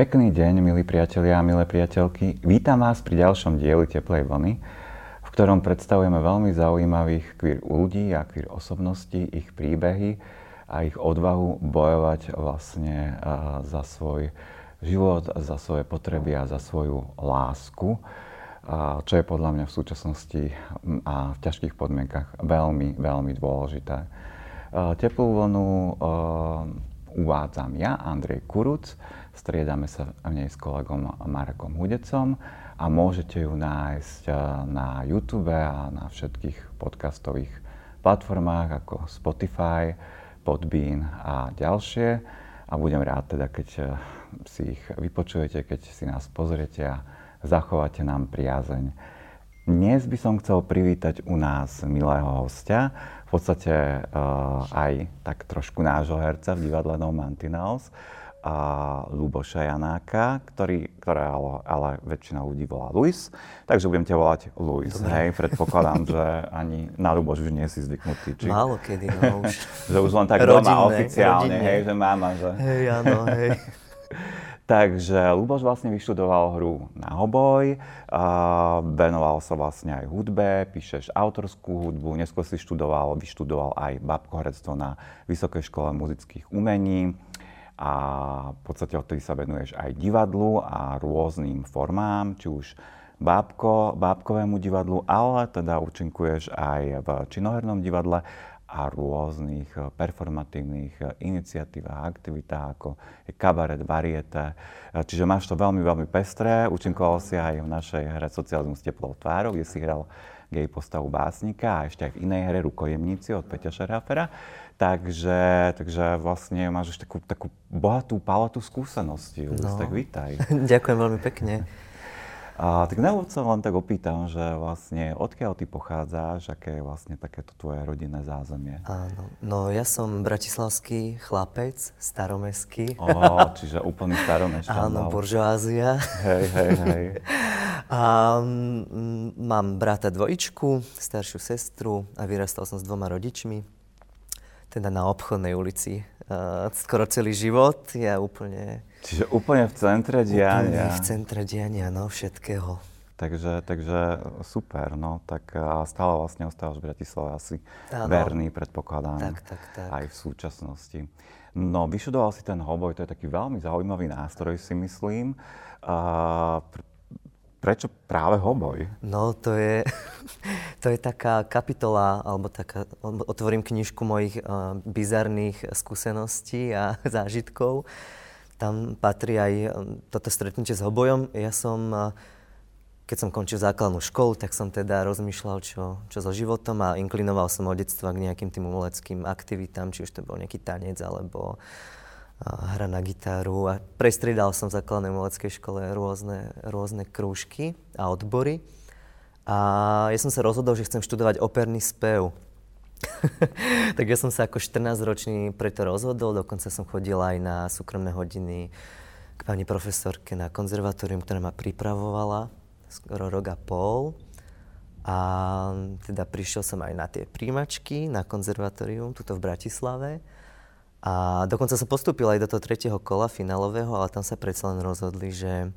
Pekný deň, milí priatelia a milé priateľky. Vítam vás pri ďalšom dieli Teplej vlny, v ktorom predstavujeme veľmi zaujímavých queer ľudí a queer osobností, ich príbehy a ich odvahu bojovať vlastne za svoj život, za svoje potreby a za svoju lásku, čo je podľa mňa v súčasnosti a v ťažkých podmienkach veľmi, veľmi dôležité. Teplú vlnu uvádzam ja, Andrej Kuruc, Striedame sa v nej s kolegom Marekom Hudecom a môžete ju nájsť eh, na YouTube a na všetkých podcastových platformách ako Spotify, Podbean a ďalšie. A budem rád teda, keď eh, si ich vypočujete, keď si nás pozriete a zachováte nám priazeň. Dnes by som chcel privítať u nás milého hostia, v podstate uh, aj tak trošku nášho herca v divadle No Mantinels, a Luboša Janáka, ktorý, ktoré ale, ale väčšina ľudí volá Luis, takže budem ťa volať Luis, Dobre. hej, predpokladám, že ani na Luboš už nie si zvyknutý. Či... Málo kedy, no už. že už len tak rodinné, doma oficiálne, rodinné. hej, že máma, že... Hej, áno, hej. Takže Luboš vlastne vyštudoval hru na hoboj, venoval sa vlastne aj hudbe, píšeš autorskú hudbu, neskôr si študoval, vyštudoval aj babkohorectvo na Vysokej škole muzických umení a v podstate odtedy sa venuješ aj divadlu a rôznym formám, či už bábko, bábkovému divadlu, ale teda účinkuješ aj v činohernom divadle a rôznych performatívnych iniciatívach aktivitách, ako je kabaret, variete. Čiže máš to veľmi, veľmi pestré. Účinkoval si aj v našej hre Socializmus teplou tvárou, kde si hral gay postavu básnika a ešte aj v inej hre Rukojemníci od Peťa Šerafera. Takže, takže vlastne máš už takú, takú bohatú paletu skúseností. No. Tak vítaj. Ďakujem veľmi pekne. A tak na sa len tak opýtam, že vlastne odkiaľ ty pochádzaš, aké je vlastne takéto tvoje rodinné zázemie? Áno, no ja som bratislavský chlapec, staromestský. O, čiže úplný staromešťan. Áno, buržoázia. Hej, hej, hej. A m, mám brata dvojičku, staršiu sestru a vyrastal som s dvoma rodičmi teda na obchodnej ulici uh, skoro celý život. Ja úplne... Čiže úplne v centre diania. Úplne v centre diania, no, všetkého. Takže, takže super, no, tak a stále vlastne ostávaš v Bratislave asi ano. verný, predpokladám, tak, tak, tak. aj v súčasnosti. No, vyšudoval si ten hoboj, to je taký veľmi zaujímavý nástroj, si myslím. Uh, Prečo práve hoboj? No, to je, to je taká kapitola, alebo taká, otvorím knižku mojich uh, bizarných skúseností a zážitkov. Tam patrí aj um, toto stretnutie s hobojom. Ja som, uh, keď som končil základnú školu, tak som teda rozmýšľal, čo, čo so životom a inklinoval som od detstva k nejakým tým umeleckým aktivitám, či už to bol nejaký tanec, alebo hra na gitaru a prestriedal som v základnej umeleckej škole rôzne, rôzne krúžky a odbory. A ja som sa rozhodol, že chcem študovať operný spev. tak ja som sa ako 14-ročný preto rozhodol, dokonca som chodil aj na súkromné hodiny k pani profesorke na konzervatórium, ktorá ma pripravovala skoro rok a pol. A teda prišiel som aj na tie príjmačky na konzervatórium, tuto v Bratislave. A dokonca sa postúpil aj do toho tretieho kola finálového, ale tam sa predsa len rozhodli, že,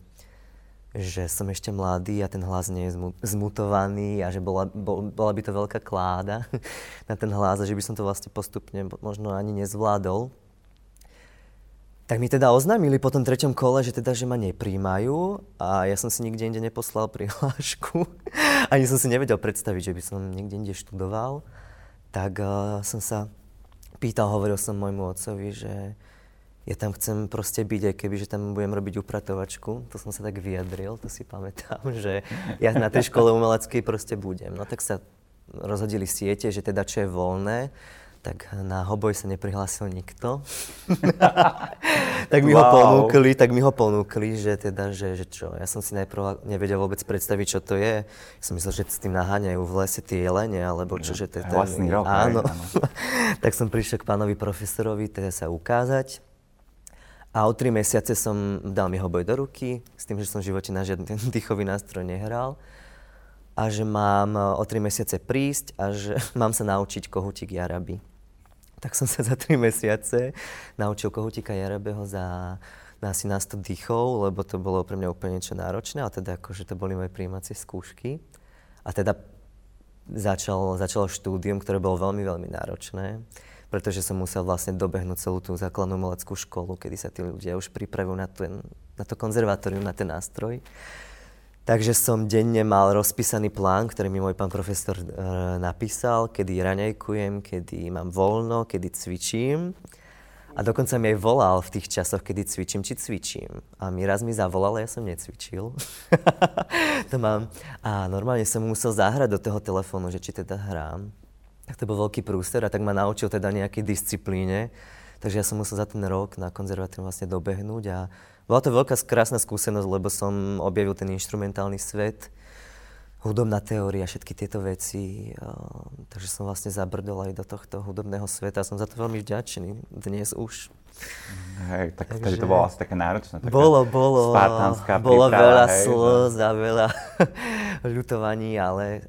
že som ešte mladý a ten hlas nie je zmutovaný a že bola, bol, bola by to veľká kláda na ten hlas a že by som to vlastne postupne možno ani nezvládol. Tak mi teda oznámili po tom treťom kole, že teda, že ma nepríjmajú a ja som si nikde inde neposlal prihlášku. Ani som si nevedel predstaviť, že by som niekde inde študoval. Tak uh, som sa pýtal, hovoril som môjmu otcovi, že ja tam chcem proste byť, aj keby, že tam budem robiť upratovačku. To som sa tak vyjadril, to si pamätám, že ja na tej škole umeleckej proste budem. No tak sa rozhodili siete, že teda čo je voľné, tak na hoboj sa neprihlásil nikto. tak mi wow. ho ponúkli, tak mi ho ponúkli, že teda, že, že čo, ja som si najprv nevedel vôbec predstaviť, čo to je. Som myslel, že s tým naháňajú v lese tie jelene, alebo čo, že to je... Vlastný rok, áno. áno. tak som prišiel k pánovi profesorovi teda sa ukázať. A o tri mesiace som dal mi hoboj do ruky, s tým, že som v živote na žiadny dýchový nástroj nehral. A že mám o tri mesiace prísť a že mám sa naučiť kohutík jaraby. Tak som sa za 3 mesiace naučil kohutíka Jarabeho za na asi na 100 dýchov, lebo to bolo pre mňa úplne niečo náročné, ale teda akože to boli moje príjímacie skúšky. A teda začal, začalo štúdium, ktoré bolo veľmi, veľmi náročné, pretože som musel vlastne dobehnúť celú tú základnú umeleckú školu, kedy sa tí ľudia už pripravujú na, ten, na to konzervatórium, na ten nástroj. Takže som denne mal rozpísaný plán, ktorý mi môj pán profesor e, napísal, kedy raňajkujem, kedy mám voľno, kedy cvičím. A dokonca mi aj volal v tých časoch, kedy cvičím, či cvičím. A mi raz mi zavolal, ja som necvičil. to mám. A normálne som musel zahrať do toho telefónu, že či teda hrám. Tak to bol veľký prúster a tak ma naučil teda nejakej disciplíne. Takže ja som musel za ten rok na konzervatórium vlastne dobehnúť a bola to veľká krásna skúsenosť, lebo som objavil ten instrumentálny svet, hudobná teória, všetky tieto veci. takže som vlastne zabrdol aj do tohto hudobného sveta a som za to veľmi vďačný dnes už. Hej, tak Takže, to bolo asi také náročné. Taká bolo, bolo. Bolo príprava, veľa hej, slz a veľa ľutovaní, ale,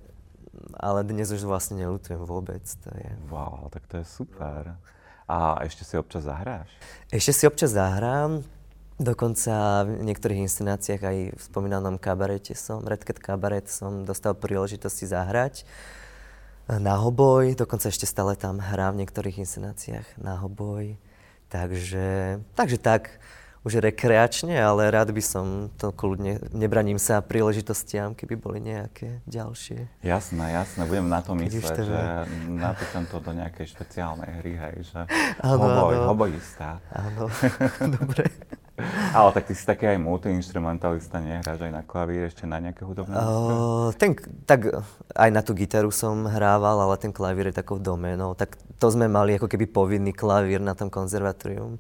ale dnes už vlastne neľutujem vôbec. To je... Wow, tak to je super. A ešte si občas zahráš? Ešte si občas zahrám. Dokonca v niektorých inscenáciách aj v spomínanom kabarete som, Red Cat Kabaret som dostal príležitosť si zahrať na hoboj, dokonca ešte stále tam hrám v niektorých inscenáciách na hoboj. Takže, takže tak, už rekreačne, ale rád by som to kľudne, nebraním sa príležitostiam, keby boli nejaké ďalšie. Jasné, jasné, budem na to mysleť, že napíšem to do nejakej špeciálnej hry, hej, že ano, hoboj, ano. hobojista. Áno, dobre. Ale tak ty si taký aj multiinstrumentalista, nie? Hráš aj na klavír, ešte na nejaké hudobné uh, ten, Tak aj na tú gitaru som hrával, ale ten klavír je takou doménou. Tak to sme mali ako keby povinný klavír na tom konzervatórium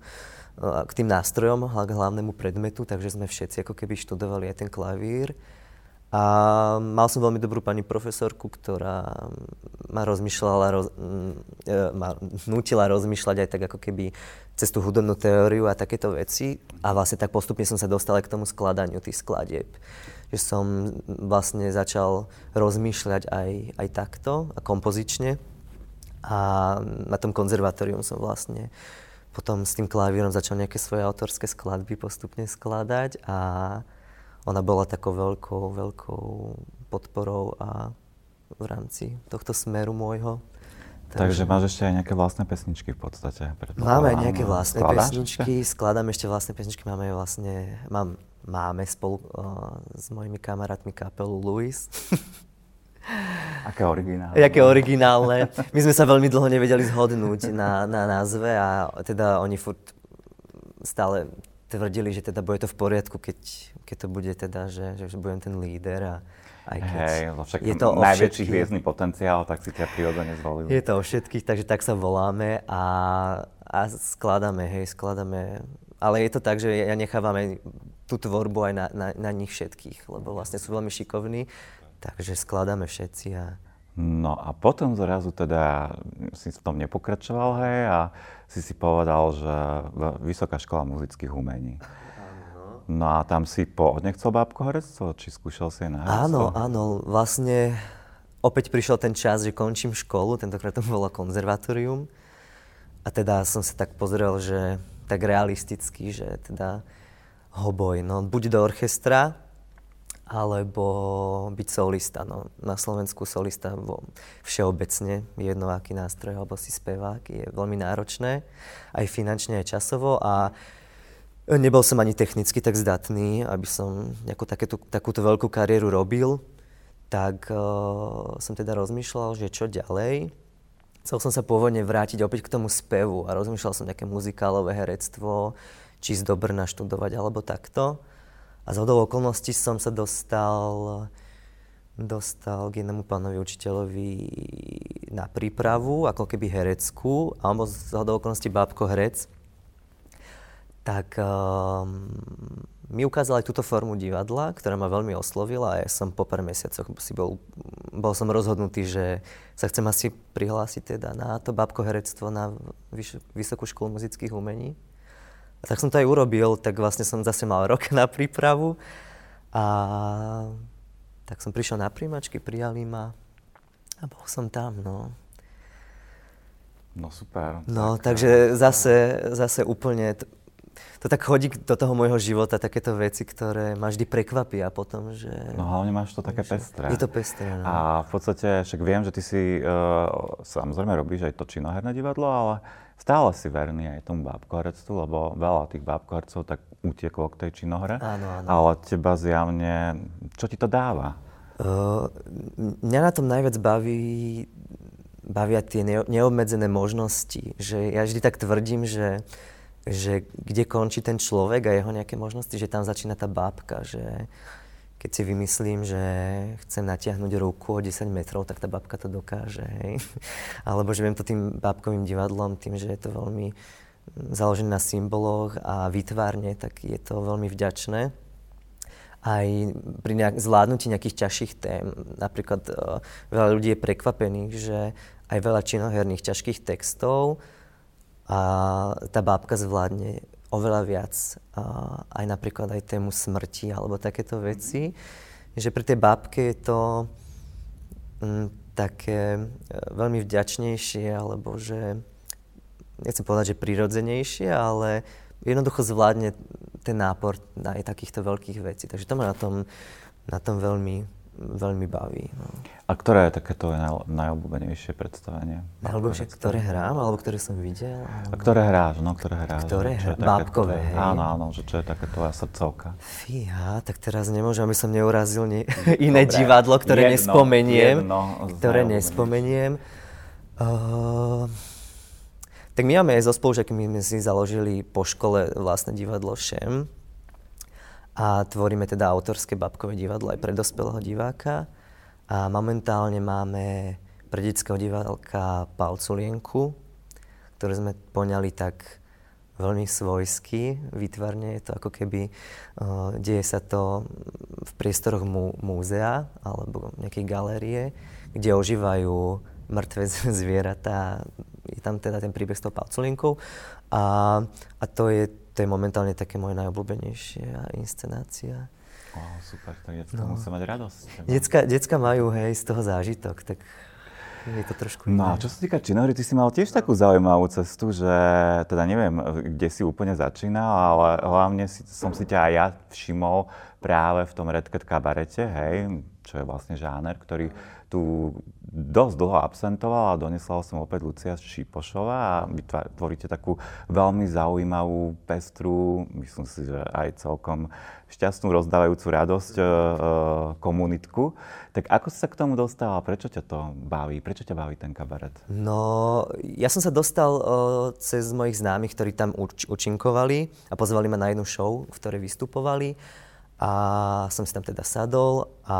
k tým nástrojom, k hlavnému predmetu, takže sme všetci ako keby študovali aj ten klavír. A mal som veľmi dobrú pani profesorku, ktorá ma rozmýšľala, roz, e, ma nutila rozmýšľať aj tak ako keby cez tú hudobnú teóriu a takéto veci. A vlastne tak postupne som sa dostal aj k tomu skladaniu tých skladieb. Že som vlastne začal rozmýšľať aj, aj takto a kompozične. A na tom konzervatórium som vlastne potom s tým klavírom začal nejaké svoje autorské skladby postupne skladať a ona bola takou veľkou, veľkou podporou a v rámci tohto smeru môjho. Takže, Takže máš ešte aj nejaké vlastné pesničky v podstate? Máme aj nejaké vlastné Skladáš pesničky, ešte? skladám ešte vlastné pesničky, máme vlastne, mám, máme spolu uh, s mojimi kamarátmi kapelu Louis. Aké originálne. Aké originálne. My sme sa veľmi dlho nevedeli zhodnúť na, na názve a teda oni furt stále tvrdili, že teda bude to v poriadku, keď, keď to bude teda, že, že budem ten líder a aj keď Hej, však je to najväčší hviezdny potenciál, tak si ťa prirodzene zvolili. Je to o všetkých, takže tak sa voláme a, a skladáme, hej, skladáme. Ale je to tak, že ja nechávam aj tú tvorbu aj na, na, na nich všetkých, lebo vlastne sú veľmi šikovní, takže skladáme všetci a No a potom zrazu teda si v tom nepokračoval, hej, a si si povedal, že Vysoká škola muzických umení. No a tam si pôvodne chcel bábkohorectvo, či skúšal si na Áno, áno, vlastne opäť prišiel ten čas, že končím školu, tentokrát to bolo konzervatórium. A teda som sa tak pozrel, že tak realisticky, že teda hoboj, no buď do orchestra, alebo byť solista. No, na Slovensku solista vo, všeobecne, jedno aký nástroj alebo si spevák, je veľmi náročné, aj finančne, aj časovo a nebol som ani technicky tak zdatný, aby som nejakú takéto, takúto veľkú kariéru robil, tak uh, som teda rozmýšľal, že čo ďalej. Chcel som sa pôvodne vrátiť opäť k tomu spevu a rozmýšľal som nejaké muzikálové herectvo, či ísť do študovať alebo takto. A z hodou okolností som sa dostal dostal k jednému pánovi učiteľovi na prípravu, ako keby hereckú, a on bol z okolností bábko herec, tak um, mi ukázal aj túto formu divadla, ktorá ma veľmi oslovila a ja som po pár mesiacoch si bol, bol som rozhodnutý, že sa chcem asi prihlásiť teda na to bábko herectvo na Vys- Vysokú školu muzických umení. A tak som to aj urobil, tak vlastne som zase mal rok na prípravu a tak som prišiel na príjmačky, prijali ma a bol som tam, no. No super. No, tak, takže zase, zase úplne, to, to tak chodí do toho môjho života, takéto veci, ktoré ma vždy prekvapia potom, že... No hlavne máš to také pestré. Je to pestré, no. A v podstate, však viem, že ty si, uh, samozrejme robíš aj to činoherné divadlo, ale stále si verný aj tomu bábkoherectvu, lebo veľa tých bábkohercov tak utieklo k tej činohre. Áno, áno. Ale teba zjavne, čo ti to dáva? Uh, mňa na tom najviac baví, bavia tie neobmedzené možnosti. Že ja vždy tak tvrdím, že, že kde končí ten človek a jeho nejaké možnosti, že tam začína tá bábka. Že keď si vymyslím, že chcem natiahnuť ruku o 10 metrov, tak tá babka to dokáže. Hej? Alebo že viem to tým bábkovým divadlom, tým, že je to veľmi založené na symboloch a výtvarne, tak je to veľmi vďačné aj pri nejak, zvládnutí nejakých ťažších tém. Napríklad uh, veľa ľudí je prekvapených, že aj veľa činoherných ťažkých textov a tá bábka zvládne oveľa viac. Uh, aj napríklad aj tému smrti alebo takéto veci. Že pri tej bábke je to um, také uh, veľmi vďačnejšie, alebo že nechcem povedať, že prirodzenejšie, ale jednoducho zvládne ten nápor aj takýchto veľkých vecí. Takže to ma na tom, na tom veľmi, veľmi baví. No. A ktoré je také tvoje naj, najobľúbenejšie predstavenie? Najobľúbenejšie, ktoré hrám, alebo ktoré som videl? Alebo... A ktoré hráš, no, ktoré hráš. Ktoré hráš, bábkové, hej. Áno, áno, že čo je také tvoja srdcovka? Fíha, tak teraz nemôžem, aby som neurazil ne, iné Dobre. divadlo, ktoré jedno, nespomeniem. Jedno ktoré nespomeniem. Uh, tak my máme aj so spolužiakmi, my sme si založili po škole vlastné divadlo Šem a tvoríme teda autorské babkové divadlo aj pre dospelého diváka. A momentálne máme pre detského diváka Palculienku, ktoré sme poňali tak veľmi svojsky, výtvarne. Je to ako keby, uh, deje sa to v priestoroch mú, múzea alebo nejakej galérie, kde ožívajú mŕtve zvieratá je tam teda ten príbeh s tou palcolinkou a, a to, je, to je momentálne také moje najobľúbenejšia inscenácia. Oh, super, tak detská no. musí mať radosť. Decka, decka majú, hej, z toho zážitok, tak je to trošku No a čo sa týka činohry, ty si mal tiež takú zaujímavú cestu, že teda neviem, kde si úplne začínal, ale hlavne si, som si ťa aj ja všimol práve v tom Red Cat kabarete, hej, čo je vlastne žáner, ktorý tu dosť dlho absentovala a donesla som opäť Lucia Šipošová a vy tvoríte takú veľmi zaujímavú, pestrú, myslím si, že aj celkom šťastnú, rozdávajúcu radosť e, e, komunitku. Tak ako si sa k tomu dostala? Prečo ťa to baví? Prečo ťa baví ten kabaret? No, ja som sa dostal e, cez mojich známych, ktorí tam uč- účinkovali a pozvali ma na jednu show, v ktorej vystupovali. A som si tam teda sadol a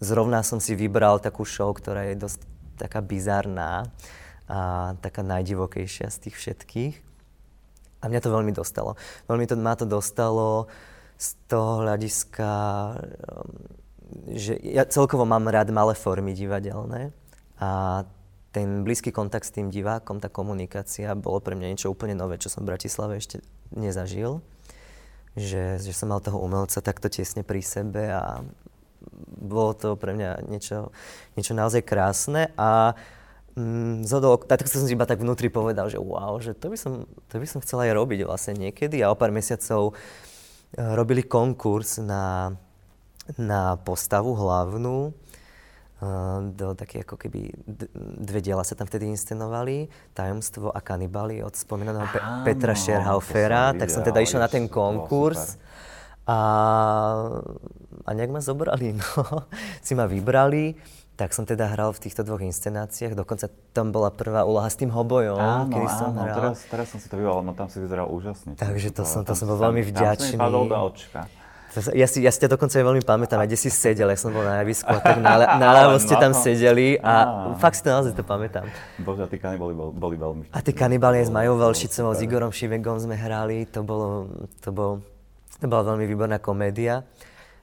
zrovna som si vybral takú show, ktorá je dosť taká bizarná a taká najdivokejšia z tých všetkých. A mňa to veľmi dostalo. Veľmi to, ma to dostalo z toho hľadiska, um, že ja celkovo mám rád malé formy divadelné a ten blízky kontakt s tým divákom, tá komunikácia bolo pre mňa niečo úplne nové, čo som v Bratislave ešte nezažil. Že, že som mal toho umelca takto tesne pri sebe a bolo to pre mňa niečo, niečo naozaj krásne a mm, zhodol, tak som si iba tak vnútri povedal, že wow, že to by som, to by som chcel aj robiť vlastne niekedy a o pár mesiacov uh, robili konkurs na, na postavu hlavnú, uh, do také ako keby dve diela sa tam vtedy inscenovali, Tajomstvo a kanibali od spomínaného Pe- Petra Scherhaufera, tak som teda išiel na ten konkurs. A a nejak ma zobrali, no. si ma vybrali, tak som teda hral v týchto dvoch inscenáciách, dokonca tam bola prvá úloha s tým hobojom, áno, kedy áno, som hral. Teraz, teraz som si to vyvolal, no tam si vyzeral úžasne. Takže to, som, to som bol veľmi vďačný. Tam, tam do očka. Ja si, ja si ťa dokonca aj veľmi pamätám, aj kde si sedel, ja som bol na javisku a tak naľavo ste tam sedeli a fakt si to naozaj to pamätám. Bože, tí kanibali boli, boli veľmi A tí kanibali s Majou Velšicovou, s Igorom Šivegom sme hrali, to bolo, to bol, to bola veľmi výborná komédia.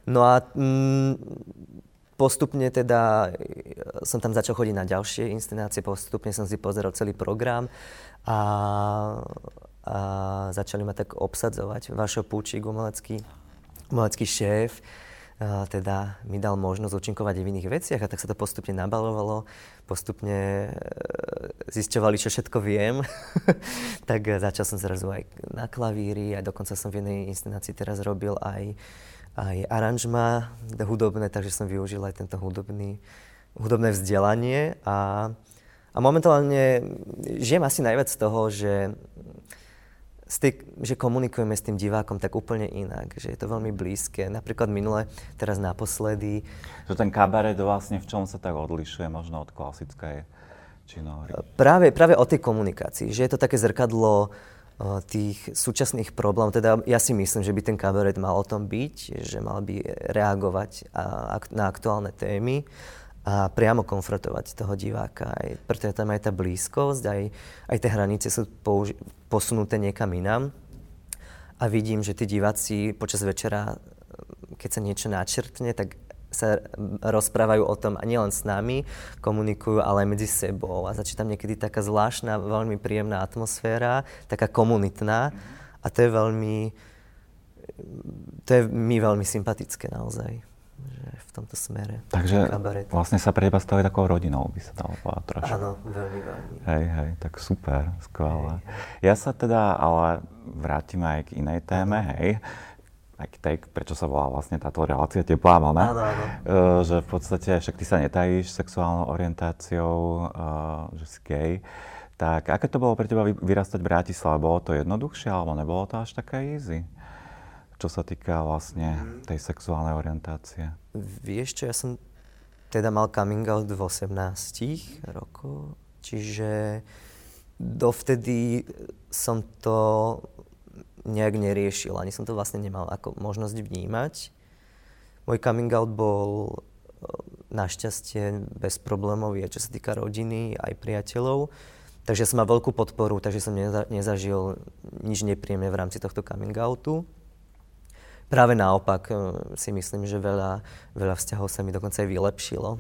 No a mm, postupne teda som tam začal chodiť na ďalšie inscenácie, postupne som si pozeral celý program a, a začali ma tak obsadzovať. Vašo Púčik, umelecký umelecký šéf teda mi dal možnosť účinkovať aj v iných veciach a tak sa to postupne nabalovalo, postupne e, zisťovali, čo všetko viem. tak začal som zrazu aj na klavíri a dokonca som v jednej inscenácii teraz robil aj, aj aranžma hudobné, takže som využil aj tento hudobný, hudobné vzdelanie a, a momentálne žijem asi najviac z toho, že styk, že komunikujeme s tým divákom tak úplne inak, že je to veľmi blízke. Napríklad minule, teraz naposledy... Že ten kabaret vlastne v čom sa tak odlišuje možno od klasickej činohry? Práve, práve o tej komunikácii, že je to také zrkadlo tých súčasných problémov. Teda ja si myslím, že by ten kabaret mal o tom byť, že mal by reagovať na aktuálne témy a priamo konfrontovať toho diváka. Aj, preto je tam aj tá blízkosť, aj, aj tie hranice sú použi- posunuté niekam inám. A vidím, že tí diváci počas večera, keď sa niečo načrtne, tak sa rozprávajú o tom a nielen s nami, komunikujú, ale aj medzi sebou. A začína tam niekedy taká zvláštna, veľmi príjemná atmosféra, taká komunitná. A to je veľmi, to je mi veľmi sympatické naozaj tomto smere. Takže kabaret. vlastne sa pre teba stali takou rodinou, by sa dalo povedať trošku. Áno, veľmi, veľmi. Hej, hej, tak super, skvelé. Ja sa teda ale vrátim aj k inej téme, hej aj k tej, prečo sa volá vlastne táto relácia teplá vlna. Áno, áno. Uh, že v podstate, však ty sa netajíš sexuálnou orientáciou, uh, že si gay. Tak aké to bolo pre teba vyrastať v Bratislave? Bolo to jednoduchšie, alebo nebolo to až také easy? Čo sa týka vlastne mhm. tej sexuálnej orientácie? Vieš čo, ja som teda mal coming out v 18 rokov, čiže dovtedy som to nejak neriešil, ani som to vlastne nemal ako možnosť vnímať. Môj coming out bol e, našťastie bez problémov, je čo sa týka rodiny, aj priateľov. Takže som mal veľkú podporu, takže som neza, nezažil nič nepríjemné v rámci tohto coming outu. Práve naopak e, si myslím, že veľa, veľa vzťahov sa mi dokonca aj vylepšilo,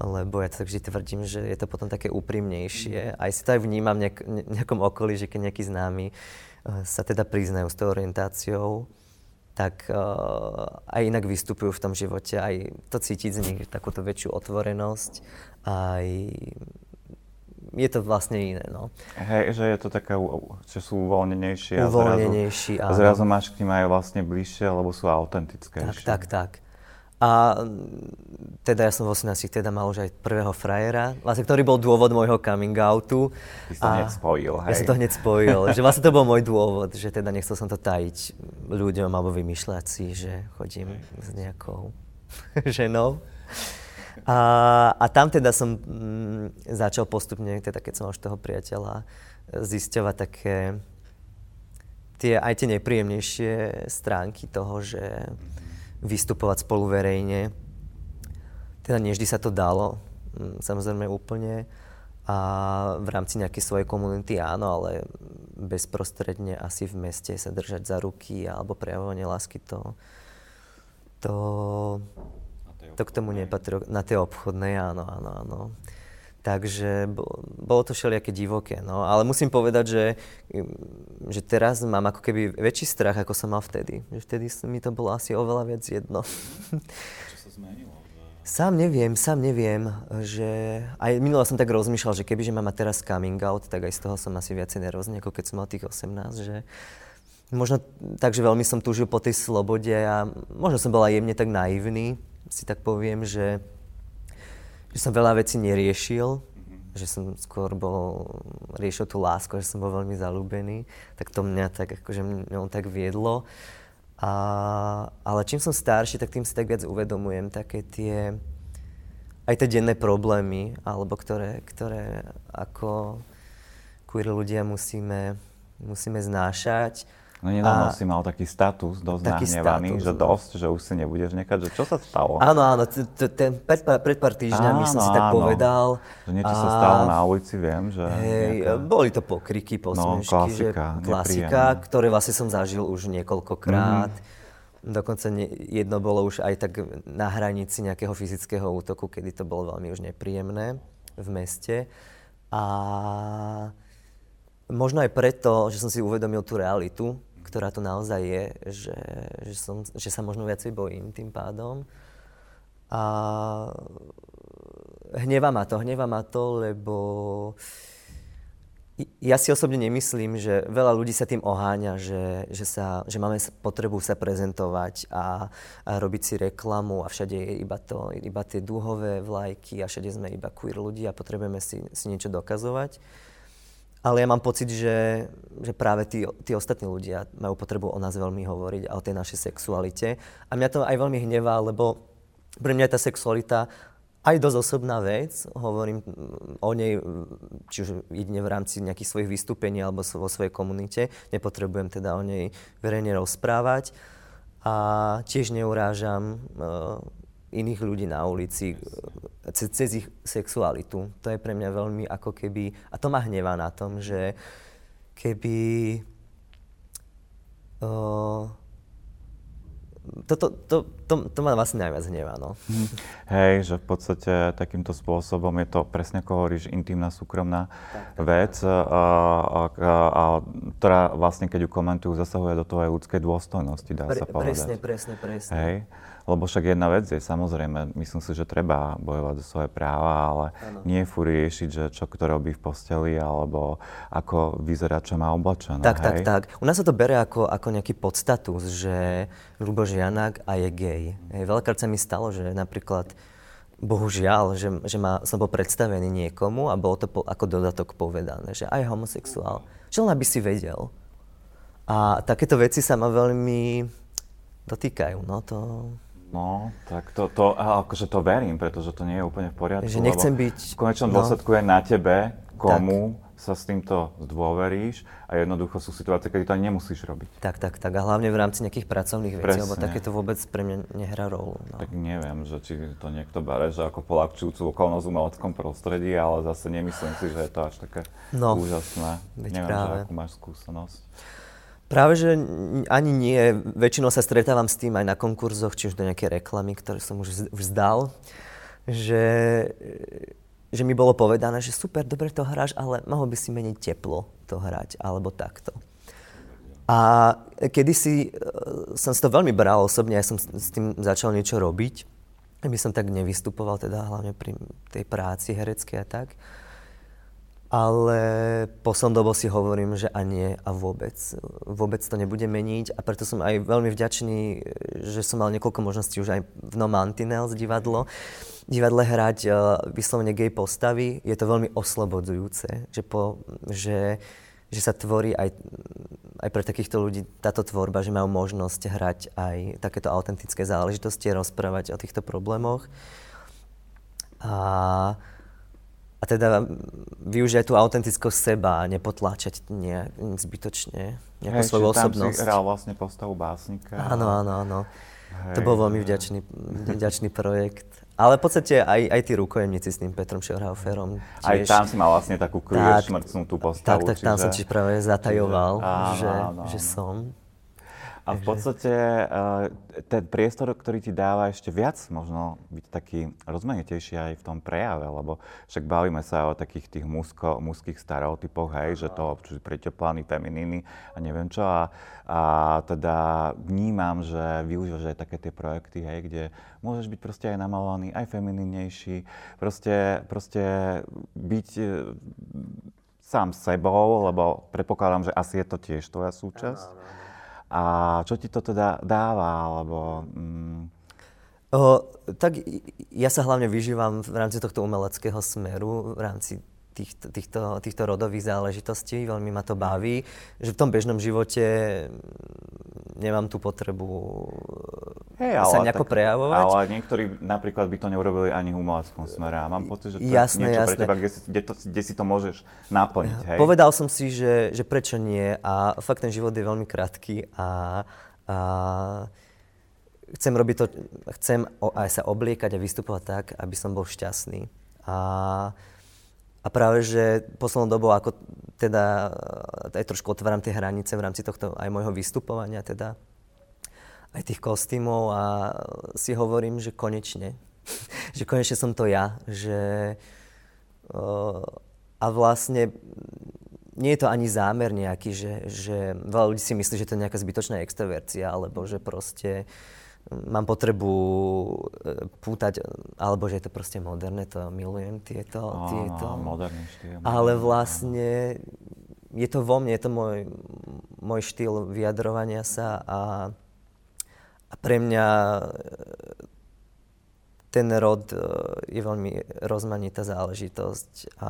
lebo ja tak vždy tvrdím, že je to potom také úprimnejšie. Aj si to aj vnímam v nejak, nejakom okolí, že keď nejakí známi e, sa teda priznajú s tou orientáciou, tak uh, aj inak vystupujú v tom živote, aj to cítiť z nich takúto väčšiu otvorenosť, aj je to vlastne iné, no. Hej, že je to také, že sú uvoľnenejšie uvoľnenejší, a zrazu, áno. zrazu máš k tým aj vlastne bližšie, lebo sú autentickejšie. Tak, tak, tak. A teda ja som v 18 teda mal už aj prvého frajera, vlastne, ktorý bol dôvod môjho coming outu. Ty si to hneď spojil, hej? Ja som to hneď spojil, že vlastne to bol môj dôvod, že teda nechcel som to tajiť ľuďom alebo vymýšľať si, že chodím s nejakou ženou. A, a tam teda som mm, začal postupne, teda keď som už toho priateľa, zisťovať také tie, aj tie nepríjemnejšie stránky toho, že vystupovať spolu verejne. Teda nie vždy sa to dalo, mm, samozrejme úplne. A v rámci nejakej svojej komunity áno, ale bezprostredne asi v meste sa držať za ruky alebo prejavovanie lásky to, to to k tomu nepatrí. Na tej obchodnej, áno, áno, áno. Takže bolo to všelijaké divoké. No. Ale musím povedať, že, že teraz mám ako keby väčší strach, ako som mal vtedy. Že vtedy mi to bolo asi oveľa viac jedno. Čo sa zmenilo? Sám neviem, sám neviem, že aj minule som tak rozmýšľal, že kebyže mám teraz coming out, tak aj z toho som asi viacej nervózny, ako keď som mal tých 18, že možno tak, že veľmi som túžil po tej slobode a možno som bol aj jemne tak naivný, si tak poviem, že, že som veľa vecí neriešil, mm-hmm. že som skôr bol, riešil tú lásku, že som bol veľmi zalúbený, tak to mňa tak akože mňa tak viedlo. A, ale čím som starší, tak tým si tak viac uvedomujem také tie, aj tie denné problémy, alebo ktoré, ktoré ako queer ľudia musíme, musíme znášať No nedávno si mal taký status dosť taký nahnevaný, status, že no. dosť, že už si nebudeš nekať, že čo sa stalo? Áno, áno, ten pred, pred pár týždňami áno, som si tak áno. povedal. Že niečo a... sa stalo na ulici, viem, že... Hej, nejaká... boli to pokriky, posmešky, no, klasika, že klasika, ktoré vlastne som zažil už niekoľkokrát. Mm. Dokonca ne, jedno bolo už aj tak na hranici nejakého fyzického útoku, kedy to bolo veľmi už nepríjemné v meste. A možno aj preto, že som si uvedomil tú realitu, ktorá to naozaj je, že, že, som, že sa možno viacej bojím tým pádom. A hneva ma to, hneva ma to, lebo ja si osobne nemyslím, že veľa ľudí sa tým oháňa, že, že, sa, že máme potrebu sa prezentovať a, a robiť si reklamu a všade je iba, to, iba tie dúhové vlajky a všade sme iba queer ľudia a potrebujeme si, si niečo dokazovať. Ale ja mám pocit, že, že práve tí, tí ostatní ľudia majú potrebu o nás veľmi hovoriť a o tej našej sexualite. A mňa to aj veľmi hnevá, lebo pre mňa je tá sexualita aj dosť osobná vec. Hovorím o nej, či už jedine v rámci nejakých svojich vystúpení alebo vo svojej komunite. Nepotrebujem teda o nej verejne rozprávať. A tiež neurážam uh, iných ľudí na ulici e, cez, cez ich sexualitu. To je pre mňa veľmi ako keby, a to ma hnevá na tom, že keby uh, toto, to, to, to ma vlastne najviac hnevá, no. Hm. Hej, že v podstate takýmto spôsobom je to presne, ako hovoríš, intimná, súkromná tak, vec, a, a, a, ktorá vlastne, keď ju komentujú, zasahuje do tvojej ľudskej dôstojnosti, dá Pre, sa povedať. Presne, presne, presne. Hej. Lebo však jedna vec je, samozrejme, myslím si, že treba bojovať za svoje práva, ale ano. nie furt riešiť, že čo kto robí v posteli, alebo ako vyzerá, čo má oblečené. Tak, hej? tak, tak. U nás sa to bere ako, ako nejaký podstatus, že Luboš Janák a je gay. Hej, veľakrát sa mi stalo, že napríklad bohužiaľ, že, že ma, som bol predstavený niekomu a bolo to po, ako dodatok povedané, že aj homosexuál. Čo len aby si vedel. A takéto veci sa ma veľmi dotýkajú. No to, No, tak to, to, akože to verím, pretože to nie je úplne v poriadku. Že nechcem byť... V konečnom no. dôsledku je na tebe, komu tak. sa s týmto zdôveríš a jednoducho sú situácie, kedy to ani nemusíš robiť. Tak, tak, tak. A hlavne v rámci nejakých pracovných vecí, lebo takéto vôbec pre mňa nehrá rolu. No. Tak neviem, že či to niekto bere, že ako polakčujúcu okolnosť v umeleckom prostredí, ale zase nemyslím si, že je to až také no. úžasné. Veď neviem, práve. že akú máš skúsenosť. Práve, že ani nie. Väčšinou sa stretávam s tým aj na konkurzoch, či už do nejaké reklamy, ktoré som už vzdal, že, že mi bolo povedané, že super, dobre to hráš, ale mohol by si menej teplo to hrať, alebo takto. A kedysi e, som si to veľmi bral osobne, ja som s tým začal niečo robiť, aby som tak nevystupoval, teda hlavne pri tej práci hereckej a tak. Ale poslednou dobou si hovorím, že a nie a vôbec. Vôbec to nebude meniť a preto som aj veľmi vďačný, že som mal niekoľko možností už aj v No Mantinels divadlo, divadle hrať uh, vyslovene gay postavy. Je to veľmi oslobodzujúce, že, po, že, že sa tvorí aj, aj pre takýchto ľudí táto tvorba, že majú možnosť hrať aj takéto autentické záležitosti, rozprávať o týchto problémoch. A teda využiť tú autentickosť seba a nepotláčať nejak zbytočne nejakú Hej, svoju osobnosť. Tam si hral vlastne postavu básnika. Áno, áno, áno. Hej, to bol veľmi vďačný, vďačný projekt. Ale v podstate aj, aj tí rukojemníci s tým Petrom Schorhauferom. Aj tam si mal vlastne takú queer šmrcnutú postavu. Tak, tak, tam čiže... som tiež práve zatajoval, áno, že, áno, áno. že som. A v podstate uh, ten priestor, ktorý ti dáva ešte viac možno byť taký rozmanitejší aj v tom prejave, lebo však bavíme sa o takých tých mužsko, mužských stereotypoch, hej, že to či preteplany, feminíny a neviem čo. A, a teda vnímam, že využívaš aj také tie projekty, hej, kde môžeš byť proste aj namalovaný, aj femininnejší, proste, proste byť e, sám sebou, lebo predpokladám, že asi je to tiež tvoja súčasť. Áno, áno. A čo ti to teda dáva, alebo... Mm... O, tak ja sa hlavne vyžívam v rámci tohto umeleckého smeru, v rámci týchto, týchto, týchto rodových záležitostí, veľmi ma to baví, že v tom bežnom živote nemám tú potrebu hey, ale sa nejako tak, prejavovať. Ale niektorí napríklad by to neurobili ani v umeleckom smere a mám pocit, že to jasné, je niečo jasné. pre teba, kde si, kde, to, kde si to môžeš naplniť. Hej? Povedal som si, že, že prečo nie a fakt ten život je veľmi krátky a, a chcem robiť to, chcem aj sa obliekať a vystupovať tak, aby som bol šťastný. A a práve, že poslednou dobou, ako teda aj trošku otváram tie hranice v rámci tohto aj môjho vystupovania, teda aj tých kostýmov a si hovorím, že konečne, že konečne som to ja, že uh, a vlastne nie je to ani zámer nejaký, že, že veľa ľudí si myslí, že to je nejaká zbytočná extrovercia, alebo že proste mám potrebu e, pútať, alebo že je to proste moderné, to milujem tieto... Áno, tieto. moderný štýl. Ale vlastne je to vo mne, je to môj, môj štýl vyjadrovania sa a, a pre mňa e, ten rod e, je veľmi rozmanitá záležitosť. A...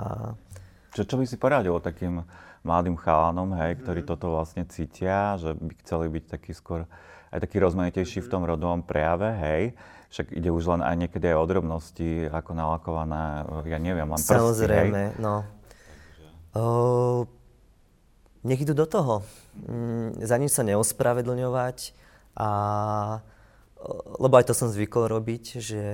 Čo, čo by si poradil takým mladým chalánom, hej, ktorí mm-hmm. toto vlastne cítia, že by chceli byť taký skôr aj taký rozmanitejší v tom rodovom prejave, hej. Však ide už len aj niekedy aj o drobnosti, ako nalakované, ja neviem, len prsty, Samozrejme, hej. no. Uh, nech idú do toho. Mm, za nič sa neospravedlňovať a lebo aj to som zvykol robiť, že,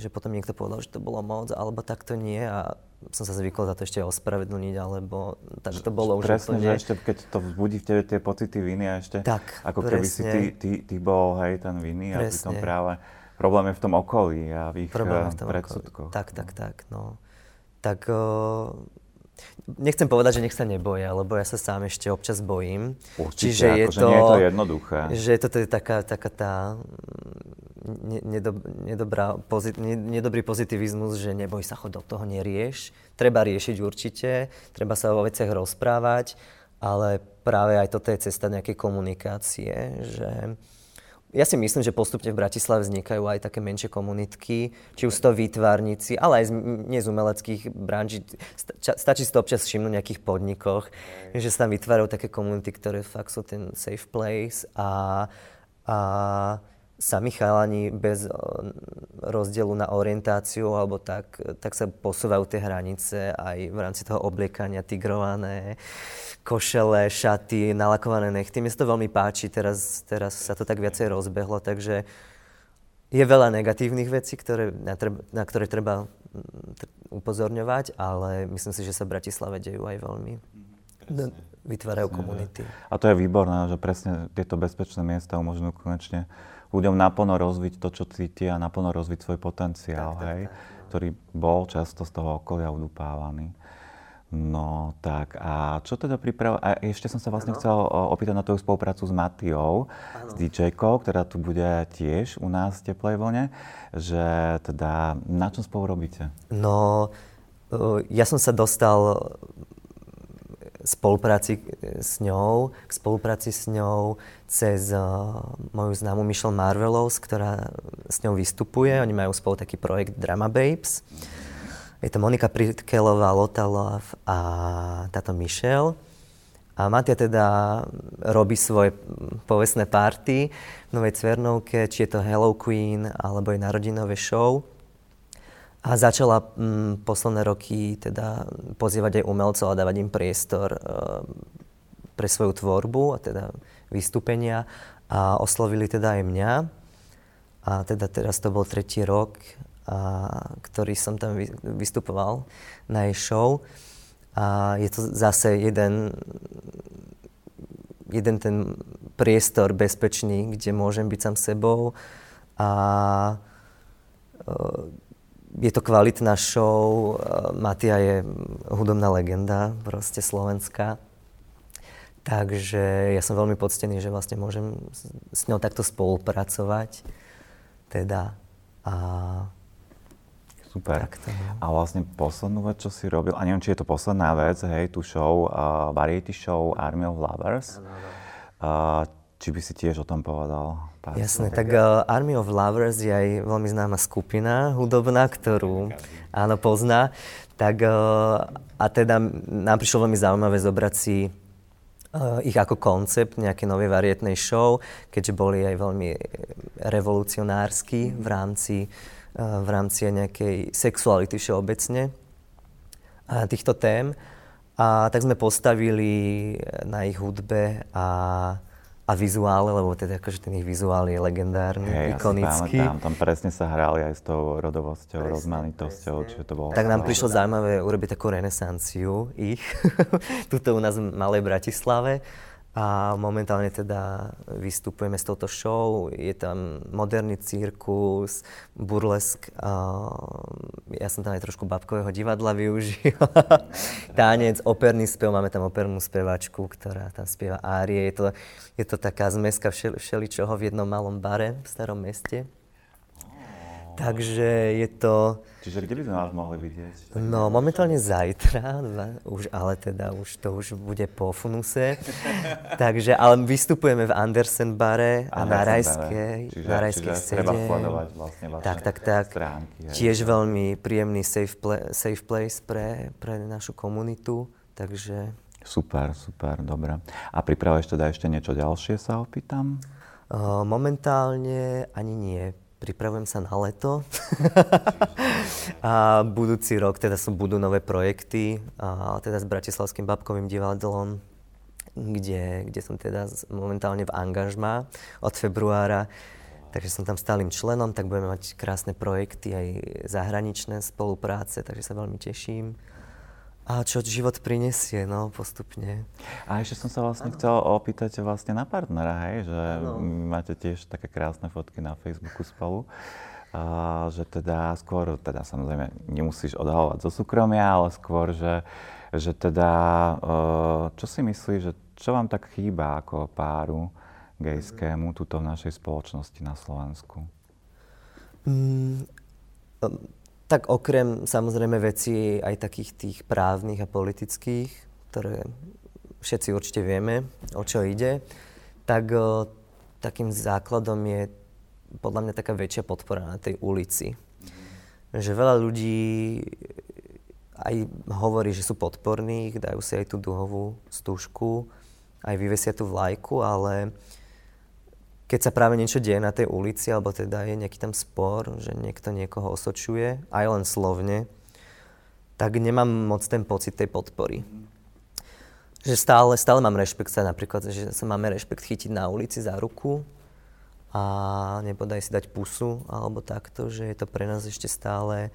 že potom niekto povedal, že to bolo moc, alebo tak to nie a som sa zvykol za to ešte ospravedlniť, alebo tak to bolo už Presne, že ešte keď to vzbudí v tebe tie pocity viny a ešte tak, ako presne. keby si ty, ty, ty bol, hej, ten viny presne. a pritom práve problém je v tom okolí a v ich problém v tom predsudkoch. Tak, tak, tak, no. Tak uh, Nechcem povedať, že nech sa neboja, lebo ja sa sám ešte občas bojím. Určite, Čiže je to, nie je to jednoduché. Že je to teda taká, taká tá mm, nedob, nedobrá, pozit, nedobrý pozitivizmus, že neboj sa, chod do toho, nerieš. Treba riešiť určite, treba sa o veciach rozprávať, ale práve aj toto je cesta nejakej komunikácie, že ja si myslím, že postupne v Bratislave vznikajú aj také menšie komunitky, či už to výtvarníci, ale aj z, nie z umeleckých branží. Stačí si to občas všimnúť v nejakých podnikoch, že sa tam vytvárajú také komunity, ktoré fakt sú ten safe place a, a sami chalani bez rozdielu na orientáciu alebo tak, tak sa posúvajú tie hranice aj v rámci toho obliekania tigrované, košele, šaty, nalakované nechty. Mne sa to veľmi páči, teraz, teraz sa to tak viacej rozbehlo, takže je veľa negatívnych vecí, ktoré, na, treb, na ktoré treba mm, upozorňovať, ale myslím si, že sa v Bratislave dejú aj veľmi. Presne. Vytvárajú presne, komunity. A to je výborné, že presne tieto bezpečné miesta umožňujú konečne ľuďom naplno rozviť to, čo cítia a naplno rozviť svoj potenciál, tak, hej, tak, tak, no. ktorý bol často z toho okolia udupávaný. No tak a čo teda pripravuje? A ešte som sa vlastne ano. chcel opýtať na tú spoluprácu s Matiou, ano. s dj ktorá tu bude tiež u nás v Teplej vlne, že teda na čom spolu robíte? No, ja som sa dostal spolupráci s ňou, k spolupráci s ňou cez uh, moju známu Michelle Marvelos, ktorá s ňou vystupuje. Oni majú spolu taký projekt Drama Babes. Je to Monika Pritkelová, Lotta Love a táto Michelle. A Matia teda robí svoje povestné party v Novej Cvernovke, či je to Hello Queen, alebo je narodinové show. A začala mm, posledné roky teda pozývať aj umelcov a dávať im priestor e, pre svoju tvorbu a teda vystúpenia. A oslovili teda aj mňa. A teda teraz to bol tretí rok, ktorý som tam vy, vystupoval na jej show. A je to zase jeden, jeden ten priestor bezpečný, kde môžem byť sám sebou. A e, je to kvalitná show, Matia je hudobná legenda, proste slovenská. Takže ja som veľmi poctený, že vlastne môžem s ňou takto spolupracovať. Teda a Super. Takto, no. A vlastne poslednú vec, čo si robil, a neviem, či je to posledná vec, hej, tú show, uh, variety show Army of Lovers. Ano, ano. Uh, či by si tiež o tom povedal? Pár Jasné, tak uh, Army of Lovers je aj veľmi známa skupina hudobná, ktorú áno, pozná. Tak, uh, a teda nám prišlo veľmi zaujímavé zobrať si uh, ich ako koncept nejakej novej varietnej show, keďže boli aj veľmi revolucionársky v rámci, v rámci nejakej sexuality všeobecne a týchto tém. A tak sme postavili na ich hudbe a a vizuále, lebo teda akože ten ich vizuál je legendárny, hey, ikonický. Ja tam presne sa hrali aj s tou rodovosťou, presne, rozmanitosťou, čiže to bolo... Tak nám prišlo zaujímavé urobiť takú renesanciu ich, tuto u nás v Malej Bratislave. A momentálne teda vystupujeme s touto show. Je tam moderný cirkus, burlesk. ja som tam aj trošku babkového divadla využil. Tanec, operný spev. Máme tam opernú spevačku, ktorá tam spieva árie. Je to, je to taká zmeska všeličoho v jednom malom bare v starom meste. Takže je to... Čiže kde by sme vás mohli vidieť? No, momentálne zajtra, už, ale teda už to už bude po funuse. takže, ale vystupujeme v Andersen bare a na Rajskej, čiže, na Rajskej čiže treba sledovať vlastne vaše tak, tak, tak. stránky. Tiež veľmi príjemný safe, pla- safe place pre, pre našu komunitu, takže... Super, super, dobre. A pripravuješ teda ešte niečo ďalšie, sa opýtam? Uh, momentálne ani nie pripravujem sa na leto. a budúci rok teda sú, budú nové projekty, a teda s Bratislavským babkovým divadlom, kde, kde som teda momentálne v angažma od februára. Takže som tam stálym členom, tak budeme mať krásne projekty, aj zahraničné spolupráce, takže sa veľmi teším a čo život prinesie, no, postupne. A ešte som sa vlastne ano. chcel opýtať vlastne na partnera, hej, že ano. máte tiež také krásne fotky na Facebooku spolu. A, že teda skôr, teda samozrejme nemusíš odhalovať zo súkromia, ale skôr, že, že teda, e, čo si myslíš, že čo vám tak chýba ako páru gejskému tuto v našej spoločnosti na Slovensku? Mm, tak okrem samozrejme vecí aj takých tých právnych a politických, ktoré všetci určite vieme, o čo ide, tak o, takým základom je podľa mňa taká väčšia podpora na tej ulici. Že veľa ľudí aj hovorí, že sú podporní, dajú si aj tú duhovú stúžku, aj vyvesia tú vlajku, ale keď sa práve niečo deje na tej ulici, alebo teda je nejaký tam spor, že niekto niekoho osočuje, aj len slovne, tak nemám moc ten pocit tej podpory. Že stále, stále mám rešpekt sa napríklad, že sa máme rešpekt chytiť na ulici za ruku a nepodaj si dať pusu alebo takto, že je to pre nás ešte stále...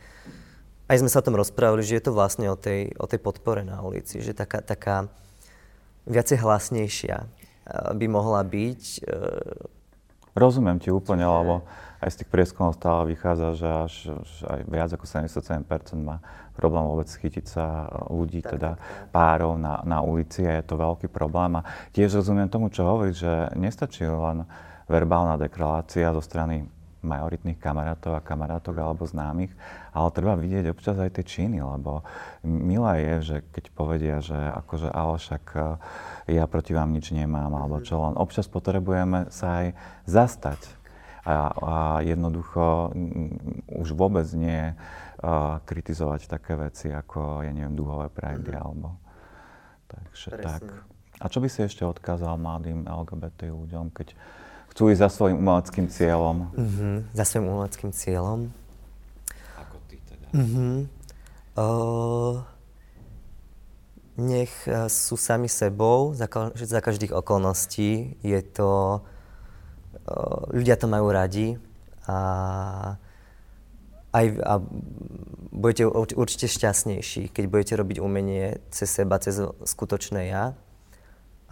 Aj sme sa o tom rozprávali, že je to vlastne o tej, o tej podpore na ulici, že taká, taká viacej hlasnejšia eh, by mohla byť eh, Rozumiem ti úplne, lebo aj z tých prieskumov stále vychádza, že až, že aj viac ako 77% má problém vôbec chytiť sa ľudí, tak, teda tak, párov na, na ulici a je to veľký problém. A tiež rozumiem tomu, čo hovoríš, že nestačí len verbálna deklarácia zo strany majoritných kamarátov a kamarátok alebo známych, ale treba vidieť občas aj tie činy, lebo milé je, že keď povedia, že akože ale však e, ja proti vám nič nemám, alebo čo len občas potrebujeme sa aj zastať a, a jednoducho už vôbec nie uh, kritizovať také veci ako, ja neviem, dúhové prajdy mm-hmm. alebo... Takže Presne. tak. A čo by si ešte odkázal mladým LGBT ľuďom, keď chcú ísť za svojim umeleckým cieľom. Uh-huh. Za svojim umeleckým cieľom. Ako ty teda? Uh, nech uh, sú sami sebou za, za každých okolností. Je to... Uh, ľudia to majú radi a aj, a budete určite šťastnejší, keď budete robiť umenie cez seba, cez skutočné ja.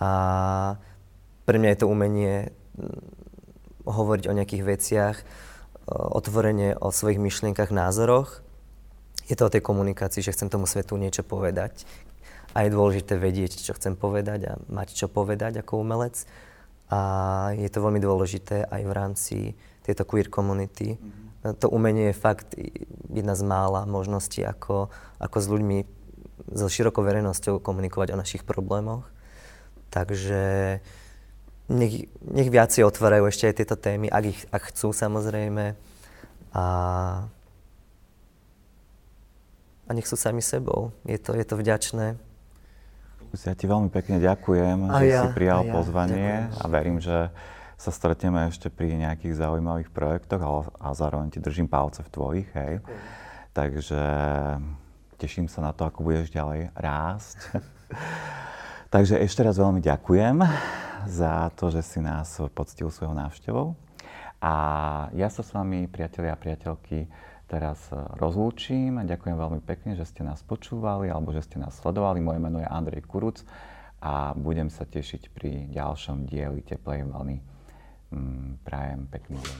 A pre mňa je to umenie hovoriť o nejakých veciach, otvorene o svojich myšlienkach, názoroch. Je to o tej komunikácii, že chcem tomu svetu niečo povedať. A je dôležité vedieť, čo chcem povedať a mať čo povedať ako umelec. A je to veľmi dôležité aj v rámci tejto queer komunity. Mm-hmm. To umenie je fakt jedna z mála možností, ako, ako s ľuďmi, so širokou verejnosťou komunikovať o našich problémoch. Takže nech, nech viac si otvárajú ešte aj tieto témy, ak, ich, ak chcú samozrejme. A, a nech sú sami sebou. Je to, je to vďačné. Ja ti veľmi pekne ďakujem, a že ja, si prijal ja, pozvanie ďakujem. a verím, že sa stretneme ešte pri nejakých zaujímavých projektoch a, a zároveň ti držím palce v tvojich, hej. Ďakujem. Takže teším sa na to, ako budeš ďalej rásť. Takže ešte raz veľmi ďakujem za to, že si nás poctil svojou návštevou. A ja sa s vami, priatelia a priateľky, teraz rozlúčim. Ďakujem veľmi pekne, že ste nás počúvali alebo že ste nás sledovali. Moje meno je Andrej Kuruc a budem sa tešiť pri ďalšom dieli Teplej vlny. Mm, prajem pekný deň.